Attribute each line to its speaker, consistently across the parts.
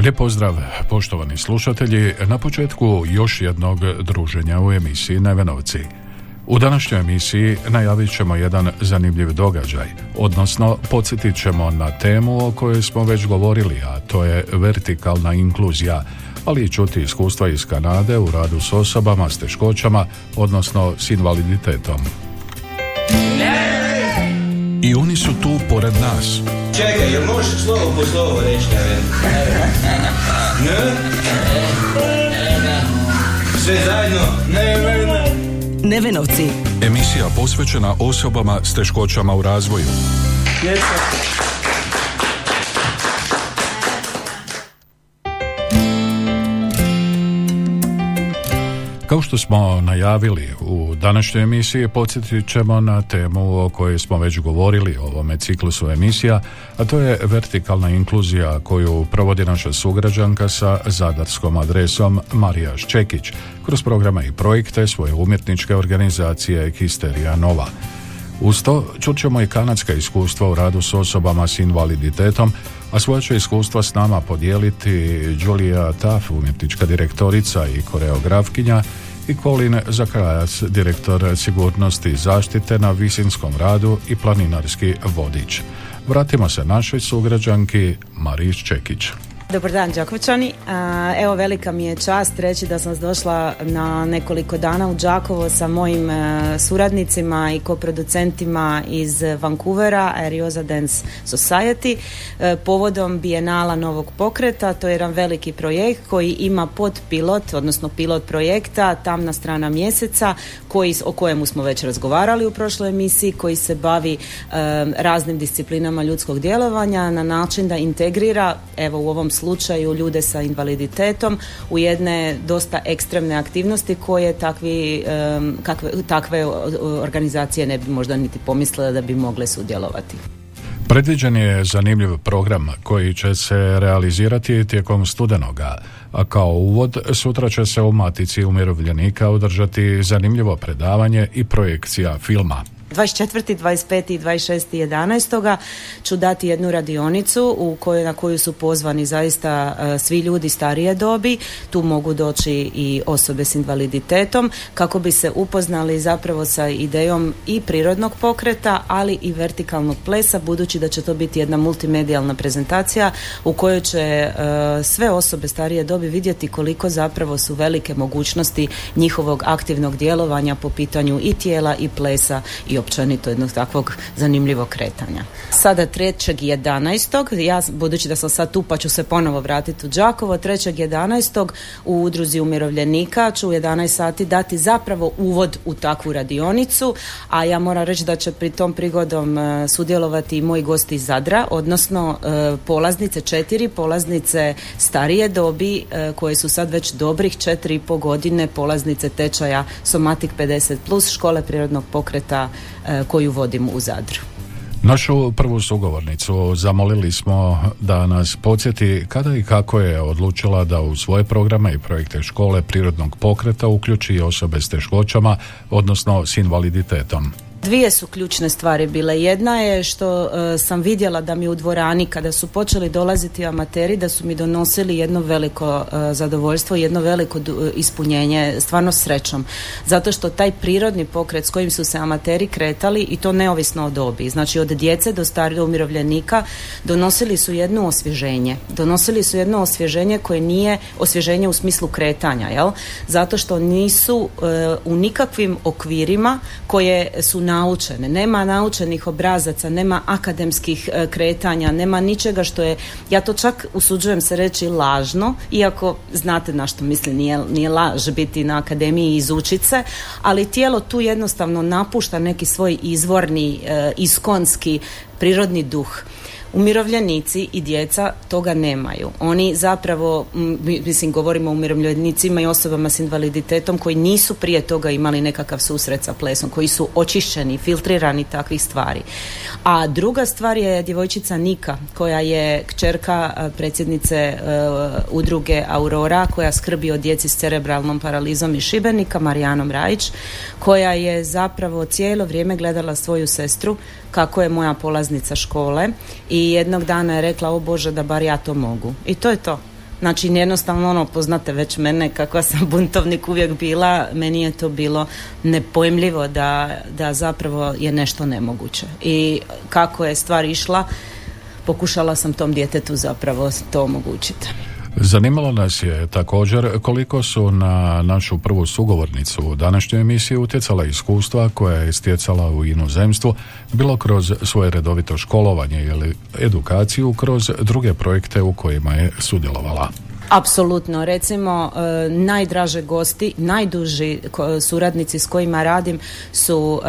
Speaker 1: Lijep pozdrav, poštovani slušatelji, na početku još jednog druženja u emisiji Nevenovci. U današnjoj emisiji najavit ćemo jedan zanimljiv događaj, odnosno podsjetit ćemo na temu o kojoj smo već govorili, a to je vertikalna inkluzija, ali i čuti iskustva iz Kanade u radu s osobama s teškoćama, odnosno s invaliditetom. I oni su tu pored nas.
Speaker 2: Čekaj, jel možeš slovo po slovo reći ne? Ne? Sve zajedno? Ne, ne, ne.
Speaker 3: Nevenovci.
Speaker 1: Emisija posvećena osobama s teškoćama u razvoju. Kao što smo najavili u današnjoj emisiji podsjetit ćemo na temu o kojoj smo već govorili o ovome ciklusu emisija, a to je vertikalna inkluzija koju provodi naša sugrađanka sa zadarskom adresom Marija Ščekić kroz programe i projekte svoje umjetničke organizacije Histerija Nova. Uz to čut ćemo i kanadska iskustva u radu s osobama s invaliditetom, a svoje će iskustva s nama podijeliti Julia Taf, umjetnička direktorica i koreografkinja, i Colin Zakajac, direktor sigurnosti i zaštite na visinskom radu i planinarski vodič. Vratimo se našoj sugrađanki Mariš Čekić.
Speaker 4: Dobar dan Đakovčani. Evo velika mi je čast reći da sam došla na nekoliko dana u Đakovo sa mojim e, suradnicima i koproducentima iz Vancouvera, Ariosa Dance Society, e, povodom bijenala novog pokreta. To je jedan veliki projekt koji ima pod pilot, odnosno pilot projekta, tamna strana mjeseca, koji, o kojemu smo već razgovarali u prošloj emisiji, koji se bavi e, raznim disciplinama ljudskog djelovanja na način da integrira, evo u ovom slučaju ljude sa invaliditetom u jedne dosta ekstremne aktivnosti koje takvi, kakve, takve o- organizacije ne bi možda niti pomislile da bi mogle sudjelovati.
Speaker 1: Predviđen je zanimljiv program koji će se realizirati tijekom studenoga, a kao uvod sutra će se u Matici umirovljenika održati zanimljivo predavanje i projekcija filma.
Speaker 4: 24. 25. i 26. 11. ću dati jednu radionicu u kojoj, na koju su pozvani zaista e, svi ljudi starije dobi. Tu mogu doći i osobe s invaliditetom kako bi se upoznali zapravo sa idejom i prirodnog pokreta, ali i vertikalnog plesa, budući da će to biti jedna multimedijalna prezentacija u kojoj će e, sve osobe starije dobi vidjeti koliko zapravo su velike mogućnosti njihovog aktivnog djelovanja po pitanju i tijela i plesa i općenito jednog takvog zanimljivog kretanja. Sada 3.11. ja budući da sam sad tu pa ću se ponovo vratiti u Đakovo 3.11. u udruzi umirovljenika ću u 11 sati dati zapravo uvod u takvu radionicu, a ja moram reći da će pri tom prigodom e, sudjelovati i moji gosti iz Zadra, odnosno e, polaznice, četiri polaznice starije dobi e, koje su sad već dobrih četiri i po godine polaznice tečaja Somatic 50 plus škole prirodnog pokreta koju vodim u Zadru.
Speaker 1: Našu prvu sugovornicu zamolili smo da nas podsjeti kada i kako je odlučila da u svoje programe i projekte škole prirodnog pokreta uključi osobe s teškoćama, odnosno s invaliditetom.
Speaker 4: Dvije su ključne stvari bile. Jedna je što e, sam vidjela da mi u dvorani kada su počeli dolaziti amateri da su mi donosili jedno veliko e, zadovoljstvo, jedno veliko du- ispunjenje, stvarno srećom. Zato što taj prirodni pokret s kojim su se amateri kretali i to neovisno od dobi. Znači od djece do starijeg umirovljenika donosili su jedno osvježenje. Donosili su jedno osvježenje koje nije osvježenje u smislu kretanja, jel? Zato što nisu e, u nikakvim okvirima koje su naučene, nema naučenih obrazaca, nema akademskih e, kretanja, nema ničega što je, ja to čak usuđujem se reći lažno, iako znate na što mislim, nije, nije laž biti na akademiji i izučit se, ali tijelo tu jednostavno napušta neki svoj izvorni, e, iskonski, prirodni duh. Umirovljenici i djeca toga nemaju. Oni zapravo, mislim govorimo o umirovljenicima i osobama s invaliditetom koji nisu prije toga imali nekakav susret sa plesom, koji su očišćeni, filtrirani takvih stvari. A druga stvar je djevojčica Nika koja je kćerka predsjednice udruge Aurora koja skrbi o djeci s cerebralnom paralizom i Šibenika, Marijanom Rajić, koja je zapravo cijelo vrijeme gledala svoju sestru kako je moja polaznica škole i jednog dana je rekla o Bože da bar ja to mogu. I to je to. Znači jednostavno ono poznate već mene kakva sam buntovnik uvijek bila, meni je to bilo nepojmljivo da, da zapravo je nešto nemoguće. I kako je stvar išla, pokušala sam tom djetetu zapravo to omogućiti.
Speaker 1: Zanimalo nas je također koliko su na našu prvu sugovornicu u današnjoj emisiji utjecala iskustva koja je stjecala u inozemstvu, bilo kroz svoje redovito školovanje ili edukaciju kroz druge projekte u kojima je sudjelovala.
Speaker 4: Apsolutno, recimo e, najdraže gosti, najduži suradnici s kojima radim su e,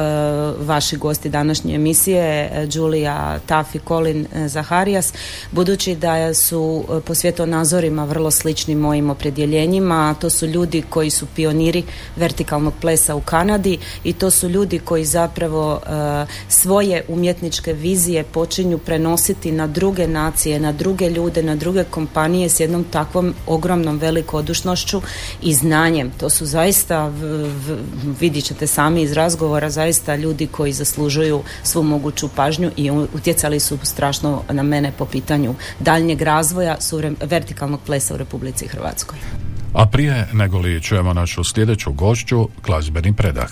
Speaker 4: vaši gosti današnje emisije, Đulija Tafi, Colin e, Zaharijas, budući da su po svjetonazorima vrlo slični mojim opredjeljenjima, to su ljudi koji su pioniri vertikalnog plesa u Kanadi i to su ljudi koji zapravo svoje umjetničke vizije počinju prenositi na druge nacije, na druge ljude, na druge kompanije s jednom takvom ogromnom velikodušnošću i znanjem. To su zaista, vidjet ćete sami iz razgovora, zaista ljudi koji zaslužuju svu moguću pažnju i utjecali su strašno na mene po pitanju daljnjeg razvoja vertikalnog plesa u Republici Hrvatskoj.
Speaker 1: A prije nego li čujemo našu sljedeću gošću, glazbeni predah.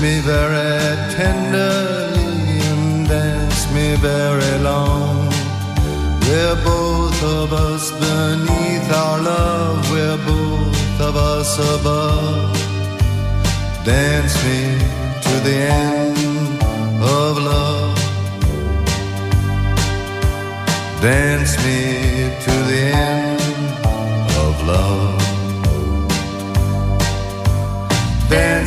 Speaker 5: Me very tenderly and dance me very long. We're both of us beneath our love, we're both of us above. Dance me to the end of love. Dance me to the end of love.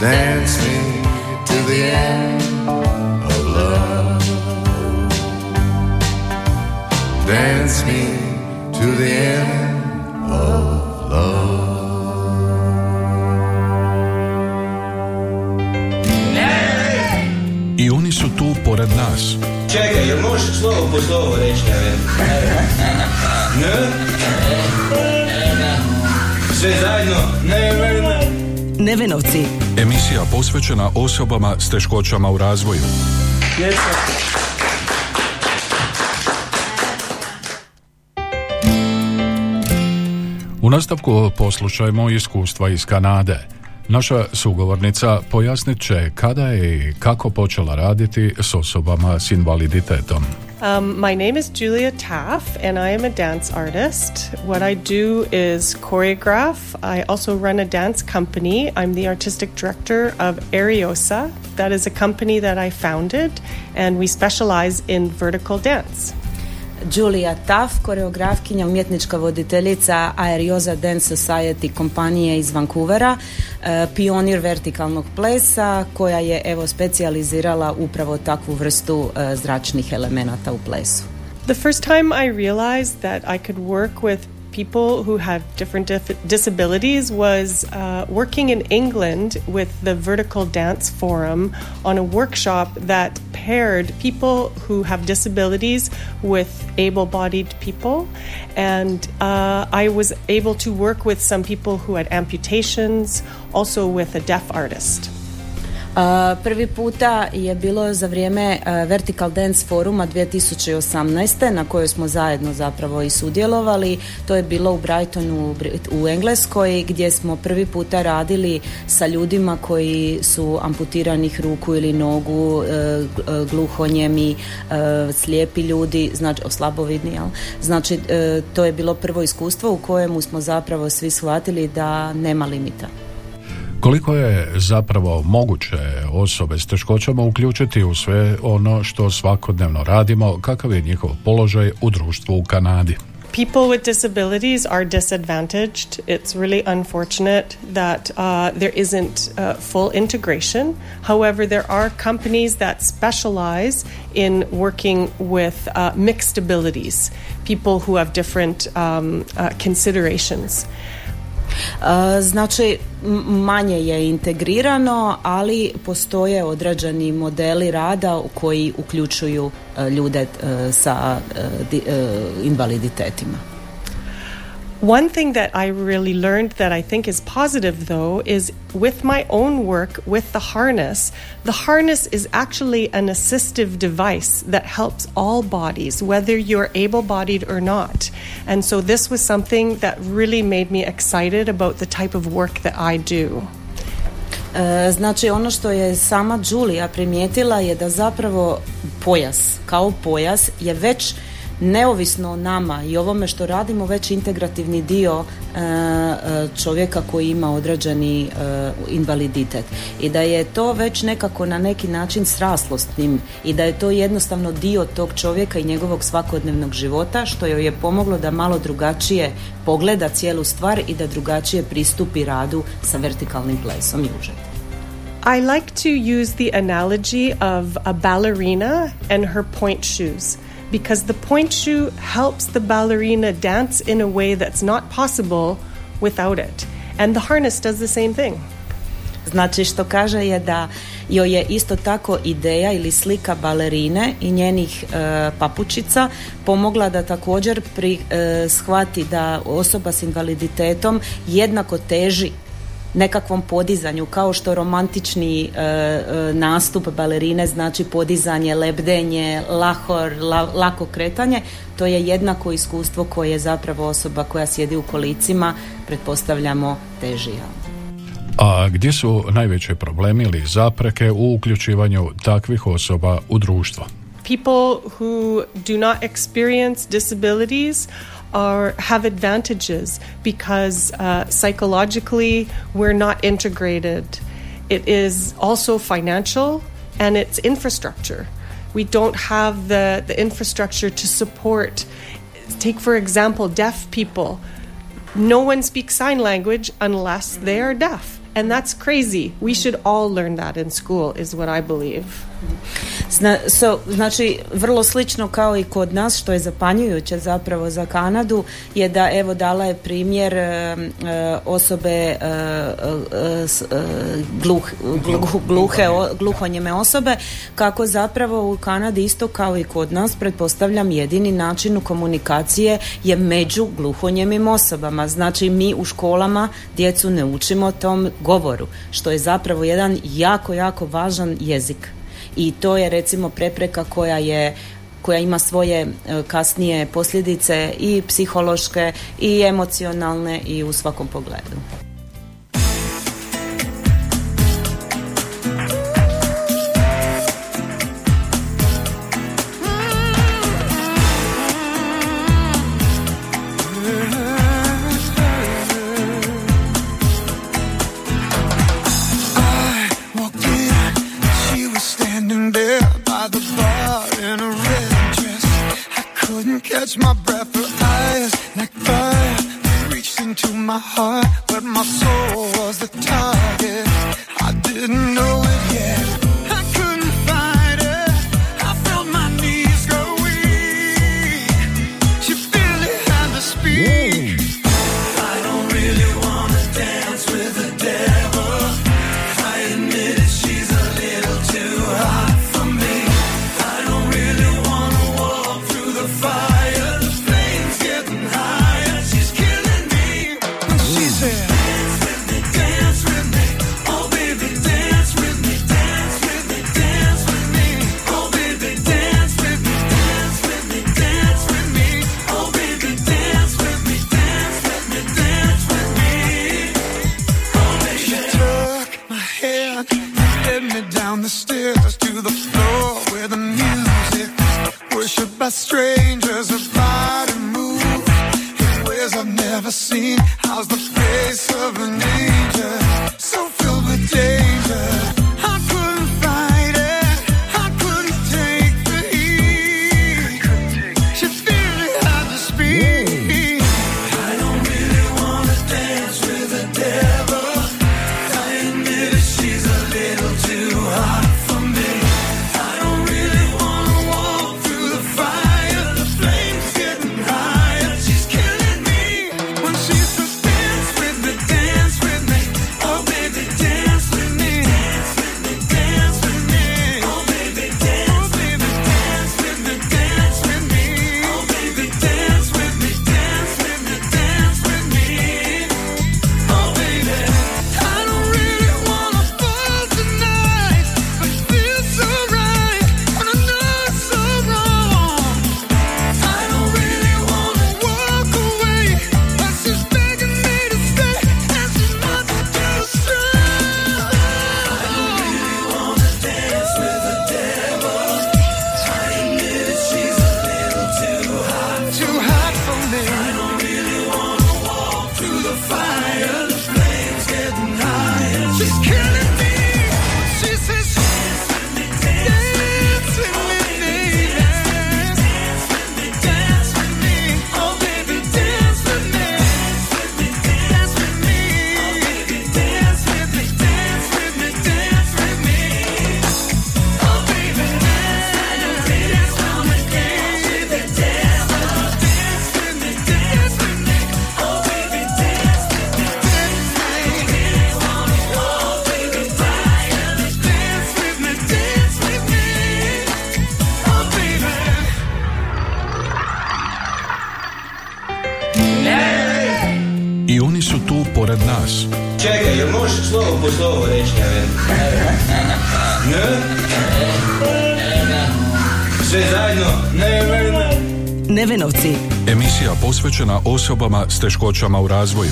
Speaker 5: Dance me to the end of love. Dance me to the end of love.
Speaker 1: I oni su tu pored nas.
Speaker 2: Čekaj, jel možeš slovo po slovo reći, ne? Ne? Sve zajedno? Ne, ne, ne.
Speaker 3: Nevenovci.
Speaker 1: Emisija posvećena osobama s teškoćama u razvoju. U nastavku poslušajmo iskustva iz Kanade. Naša sugovornica pojasnit će kada je i kako počela raditi s osobama s invaliditetom.
Speaker 6: Um, my name is Julia Taff, and I am a dance artist. What I do is choreograph. I also run a dance company. I'm the artistic director of Ariosa. That is a company that I founded, and we specialize in vertical dance.
Speaker 4: Julia Taff, koreografkinja, umjetnička voditeljica Aeriosa Dance Society kompanije iz Vancouvera, e, pionir vertikalnog plesa koja je evo specijalizirala upravo takvu vrstu e, zračnih elemenata u plesu.
Speaker 6: The first time I realized that I could work with people who have different dif- disabilities was uh, working in England with the Vertical Dance Forum on a workshop that paired people who have disabilities with able bodied people. And uh, I was able to work with some people who had amputations, also with a deaf artist.
Speaker 4: Prvi puta je bilo za vrijeme Vertical Dance Foruma 2018. na kojoj smo zajedno zapravo i sudjelovali. To je bilo u Brightonu u Engleskoj gdje smo prvi puta radili sa ljudima koji su amputiranih ruku ili nogu, uh, uh, gluhonjemi, uh, slijepi ljudi, znači slabovidni, jel? Znači to je bilo prvo iskustvo u kojemu smo zapravo svi shvatili da nema limita.
Speaker 1: Koliko je zapravo moguće osobe s teškoćama uključiti u sve ono što svakodnevno radimo, kakav je njihov položaj u društvu u Kanadi?
Speaker 6: people with disabilities are disadvantaged. It's really unfortunate that uh, there isn't uh, full integration. However, there are companies that specialize in working with uh, mixed abilities, people who have different um, uh, considerations.
Speaker 4: Uh, Znači, manje je integrirano, ali postoje određeni modeli rada koji uključuju uh, ljude uh, sa di- invaliditetima.
Speaker 6: One thing that I really learned that I think is positive, though, is with my own work with the harness. The harness is actually an assistive device that helps all bodies, whether you're able bodied or not. And so this was something that really made me excited about the type of work that I do.
Speaker 4: Znači ono što je sama Julia primijetila je da zapravo pojas kao pojas je već neovisno o nama i ovome što radimo već integrativni dio e, e, čovjeka koji ima određeni e, invaliditet i da je to već nekako na neki način sraslo s njim i da je to jednostavno dio tog čovjeka i njegovog svakodnevnog života što joj je pomoglo da malo drugačije pogleda cijelu stvar i da drugačije pristupi radu sa vertikalnim plesom i užet.
Speaker 6: I like to use the analogy of a ballerina and her point shoes because the point shoe helps the ballerina dance in a way that's not possible without it. And the harness does the same thing.
Speaker 4: Znači što kaže je da joj je isto tako ideja ili slika balerine i njenih e, papučica pomogla da također pri, e, shvati da osoba s invaliditetom jednako teži nekakvom podizanju kao što romantični e, e, nastup balerine znači podizanje, lebdenje, lahor, lako kretanje, to je jednako iskustvo koje zapravo osoba koja sjedi u kolicima pretpostavljamo teži.
Speaker 1: A gdje su najveće problemi ili zapreke u uključivanju takvih osoba u društvo?
Speaker 6: People who do not experience disabilities are have advantages because uh, psychologically we're not integrated. It is also financial and it's infrastructure. We don't have the, the infrastructure to support. Take, for example, deaf people. No one speaks sign language unless they are deaf. And that's crazy. We should all learn that in school, is what I believe.
Speaker 4: Zna, so, znači, vrlo slično kao i kod nas, što je zapanjujuće zapravo za Kanadu, je da evo dala je primjer e, osobe uh, gluh, gluh, gluhe, gluhonjeme osobe, kako zapravo u Kanadi isto kao i kod nas, pretpostavljam jedini način komunikacije je među gluhonjemim osobama. Znači, mi u školama djecu ne učimo tom govoru, što je zapravo jedan jako, jako važan jezik i to je recimo prepreka koja je koja ima svoje e, kasnije posljedice i psihološke i emocionalne i u svakom pogledu.
Speaker 2: Sve zajedno? Ne, ne, ne.
Speaker 3: Nevenovci.
Speaker 1: Emisija posvećena osobama s teškoćama u razvoju.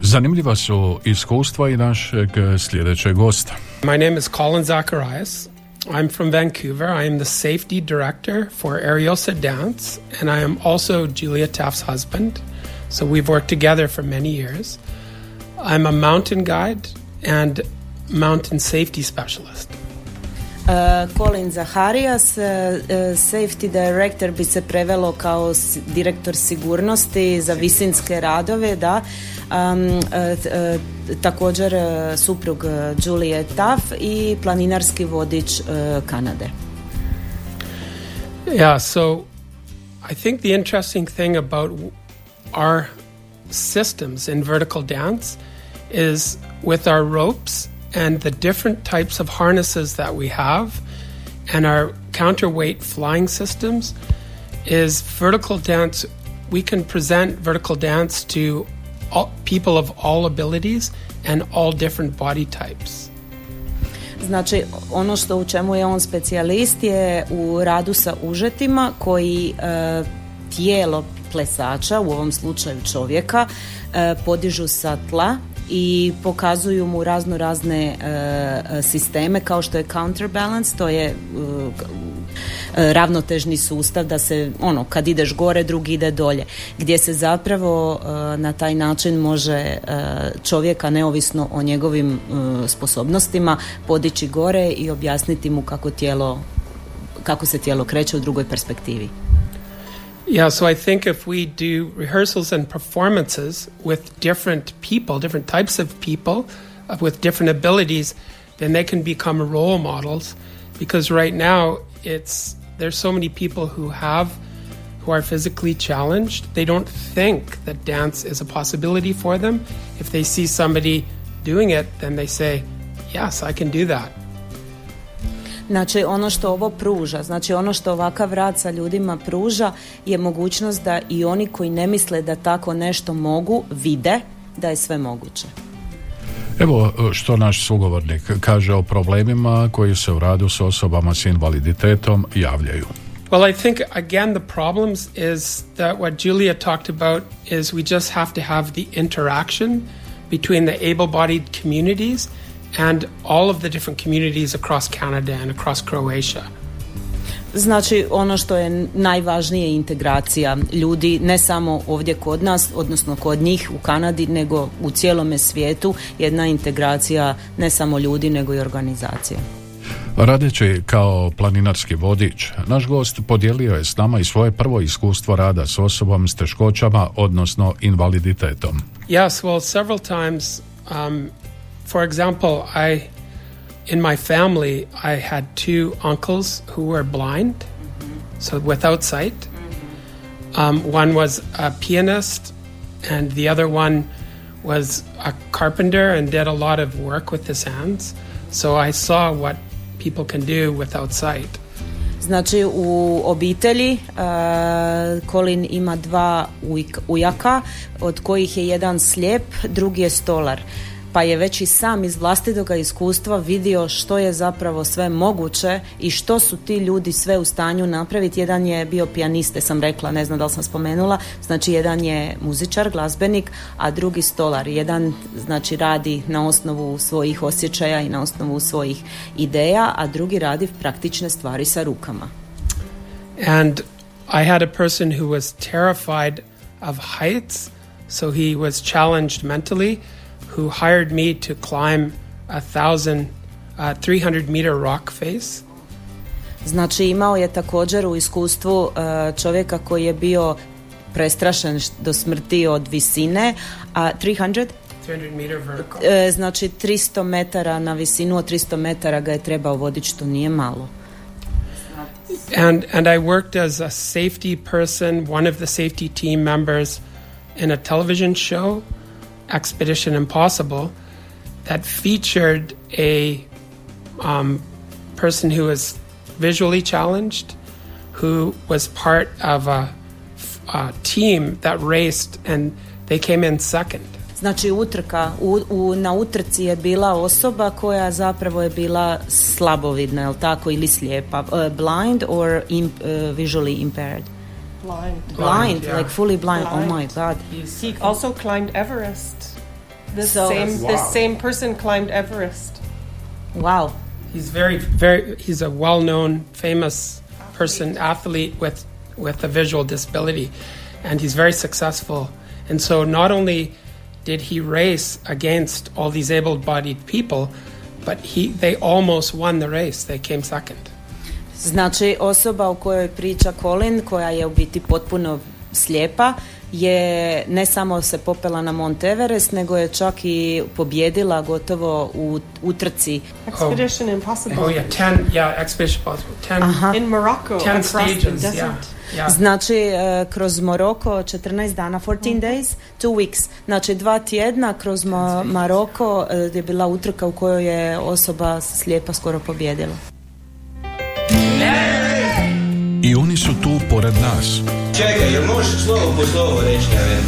Speaker 1: Zanimljiva su iskustva i našeg sljedećeg gosta.
Speaker 7: My name is Colin Zacharias. I'm from Vancouver. I am the safety director for Ariosa Dance, and I am also Julia Taft's husband. So we've worked together for many years. I'm a mountain guide and mountain safety specialist.
Speaker 4: Uh, Colin Zaharias, uh, uh, safety director bi se prevelo kao direktor sigurnosti za visinske radove, da. Um, uh, uh, također uh, suprug Julie Taff i planinarski vodič Kanade.
Speaker 7: Yeah, so I think the interesting thing about our systems in vertical dance is with our ropes and the different types of harnesses that we have and our counterweight flying systems is vertical dance we can present vertical dance to all, people of all abilities and all different body types.
Speaker 4: Znači, ono što u čemu je on specijalist je u radu sa užetima koji e, tijelo plesača, u ovom slučaju čovjeka, e, podižu sa tla i pokazuju mu razno razne e, sisteme kao što je counterbalance, to je e, ravnotežni sustav da se ono kad ideš gore drugi ide dolje gdje se zapravo na taj način može čovjeka neovisno o njegovim sposobnostima podići gore i objasniti mu kako tijelo kako se tijelo kreće u drugoj perspektivi.
Speaker 7: Yeah, so I think if we do rehearsals and performances with different people, different types of people uh, with different abilities, then they can become role models. Because right now, it's there's so many people who have who are physically challenged. They don't think that dance is a possibility for them. If they see somebody doing it, then they say, "Yes, I can do that."
Speaker 4: Znači ono što ovo pruža, znači ono što ovakav rad sa ljudima pruža je mogućnost da i oni koji ne misle da tako nešto mogu vide da je sve moguće.
Speaker 1: Evo što naš sugovornik kaže o problemima koji se u radu s osobama s invaliditetom javljaju.
Speaker 7: Well, I think again the problems is that what Julia talked about is we just have to have the interaction between the able-bodied communities and all of the different communities across Canada and across Croatia.
Speaker 4: Znači ono što je najvažnije je integracija ljudi ne samo ovdje kod nas, odnosno kod njih u Kanadi, nego u cijelome svijetu jedna integracija ne samo ljudi nego i organizacije.
Speaker 1: Radeći kao planinarski vodič, naš gost podijelio je s nama i svoje prvo iskustvo rada s osobom s teškoćama, odnosno invaliditetom.
Speaker 7: Yes, well, several times. Um, for example, I, in my family, I had two uncles who were blind, so without sight. Um, one was a pianist, and the other one was a carpenter and did a lot of work with his hands. So I saw what people can do without sight.
Speaker 4: Znači u obitelji uh, Colin ima dva ujaka od kojih je jedan slijep, drugi je stolar. Pa je već i sam iz vlastitoga iskustva vidio što je zapravo sve moguće i što su ti ljudi sve u stanju napraviti. Jedan je bio pijaniste, sam rekla, ne znam da li sam spomenula. Znači jedan je muzičar, glazbenik, a drugi stolar. Jedan znači radi na osnovu svojih osjećaja i na osnovu svojih ideja, a drugi radi praktične stvari sa rukama.
Speaker 7: And I had a person who was terrified of heights, so he was challenged mentally, who hired me to climb a thousand, uh, 300 meter rock face.
Speaker 4: Znači imao je također u iskustvu uh, čovjeka koji je bio prestrašen do smrti od visine, a 300
Speaker 7: 300 meter vertical.
Speaker 4: E, znači 300 metara na visinu od 300 metara ga je trebao voditi što nije malo.
Speaker 7: And, and I worked as a safety person, one of the safety team members in a television show, Expedition Impossible, that featured a um, person who was visually challenged, who was part of a, a team that raced and they came in second.
Speaker 4: Znači utrka, u, u, na utrci je bila osoba koja zapravo je bila slabovidna, jel tako, ili slijepa. Uh, blind or imp, uh, visually impaired?
Speaker 6: Blind.
Speaker 4: Blind,
Speaker 7: yeah.
Speaker 4: like fully blind. Oh my god.
Speaker 6: He also climbed Everest. The
Speaker 4: So-
Speaker 6: same
Speaker 7: Wow.
Speaker 6: the same person climbed Everest.
Speaker 4: Wow.
Speaker 7: He's very, very. He's a well-known, famous person, athlete with with a visual disability, and he's very successful. And so, not only did he race against all these able-bodied people, but he they almost won the race. They came second.
Speaker 4: Znači osoba o kojoj priča Colin, koja je u biti potpuno slijepa, je ne samo se popela na Mont Everest, nego je čak i pobjedila gotovo u utrci.
Speaker 6: Expedition Impossible.
Speaker 7: Oh yeah, ten. Yeah, expedition possible. 10
Speaker 6: In Morocco,
Speaker 7: ten
Speaker 6: across the
Speaker 7: stages.
Speaker 6: desert.
Speaker 7: Yeah, yeah.
Speaker 4: Znači, e, kroz Moroko 14 dana, 14 days, 2 weeks. Znači, dva tjedna kroz Mo- Maroko e, je bila utrka u kojoj je osoba slijepa skoro pobjedila.
Speaker 1: I oni su tu pored nas.
Speaker 2: Čekaj, jel možeš slovo po slovo reći ne?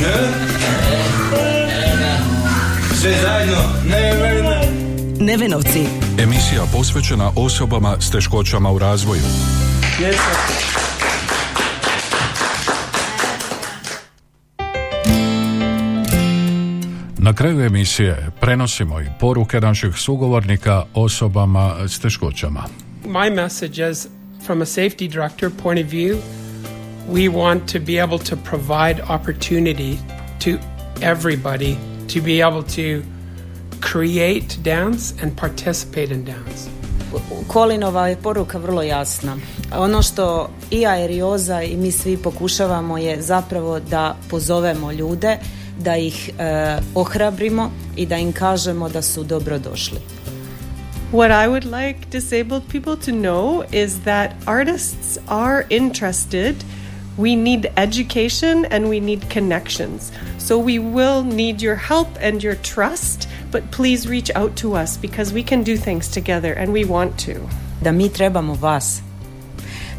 Speaker 2: Ne? Sve zajedno? Ne, ne, ne.
Speaker 3: Nevenovci.
Speaker 1: Emisija posvećena osobama s teškoćama u razvoju. Na kraju emisije prenosimo i poruke naših sugovornika osobama s teškoćama.
Speaker 7: my message is from a safety director point of view we want to be able to provide opportunity to everybody to be able to create dance and participate in dance
Speaker 4: Kolinova je poruka vrlo jasna. Ono što i Aerioza i mi svi pokušavamo je zapravo da pozovemo ljude, da ih e, ohrabrimo i da im kažemo da su dobrodošli.
Speaker 6: What I would like disabled people to know is that artists are interested. We need education and we need connections. So we will need your help and your trust, but please reach out to us because we can do things together and we want to.
Speaker 4: Da mi trebamo vas.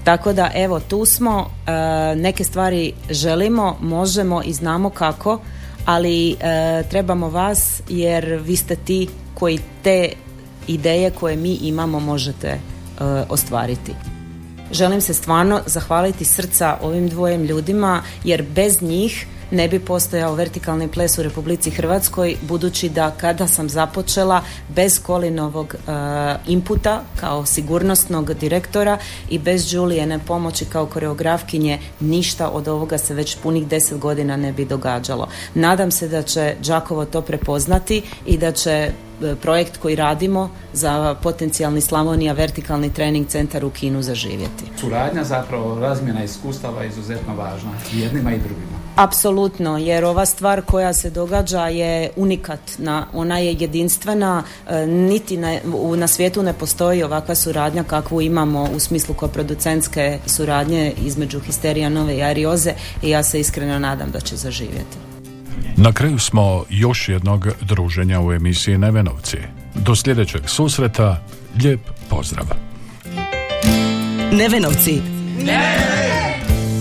Speaker 4: Tako da evo tu smo, e, neke stvari želimo, možemo i znamo kako, ali e, trebamo vas jer vi ste ti koji te ideje koje mi imamo možete e, ostvariti. Želim se stvarno zahvaliti srca ovim dvojem ljudima jer bez njih ne bi postojao vertikalni ples u Republici Hrvatskoj budući da kada sam započela bez Kolinovog e, inputa kao sigurnosnog direktora i bez Julijene pomoći kao koreografkinje ništa od ovoga se već punih deset godina ne bi događalo. Nadam se da će Đakovo to prepoznati i da će e, projekt koji radimo za potencijalni Slavonija vertikalni trening centar u Kinu zaživjeti.
Speaker 8: Suradnja zapravo, razmjena iskustava je izuzetno važna i jednima i drugima.
Speaker 4: Apsolutno, jer ova stvar koja se događa je unikatna, ona je jedinstvena, e, niti na, u, na svijetu ne postoji ovakva suradnja kakvu imamo u smislu koproducentske suradnje između Histerija Nove i Arioze i ja se iskreno nadam da će zaživjeti.
Speaker 1: Na kraju smo još jednog druženja u emisiji Nevenovci. Do sljedećeg susreta, lijep pozdrav.
Speaker 3: Nevenovci.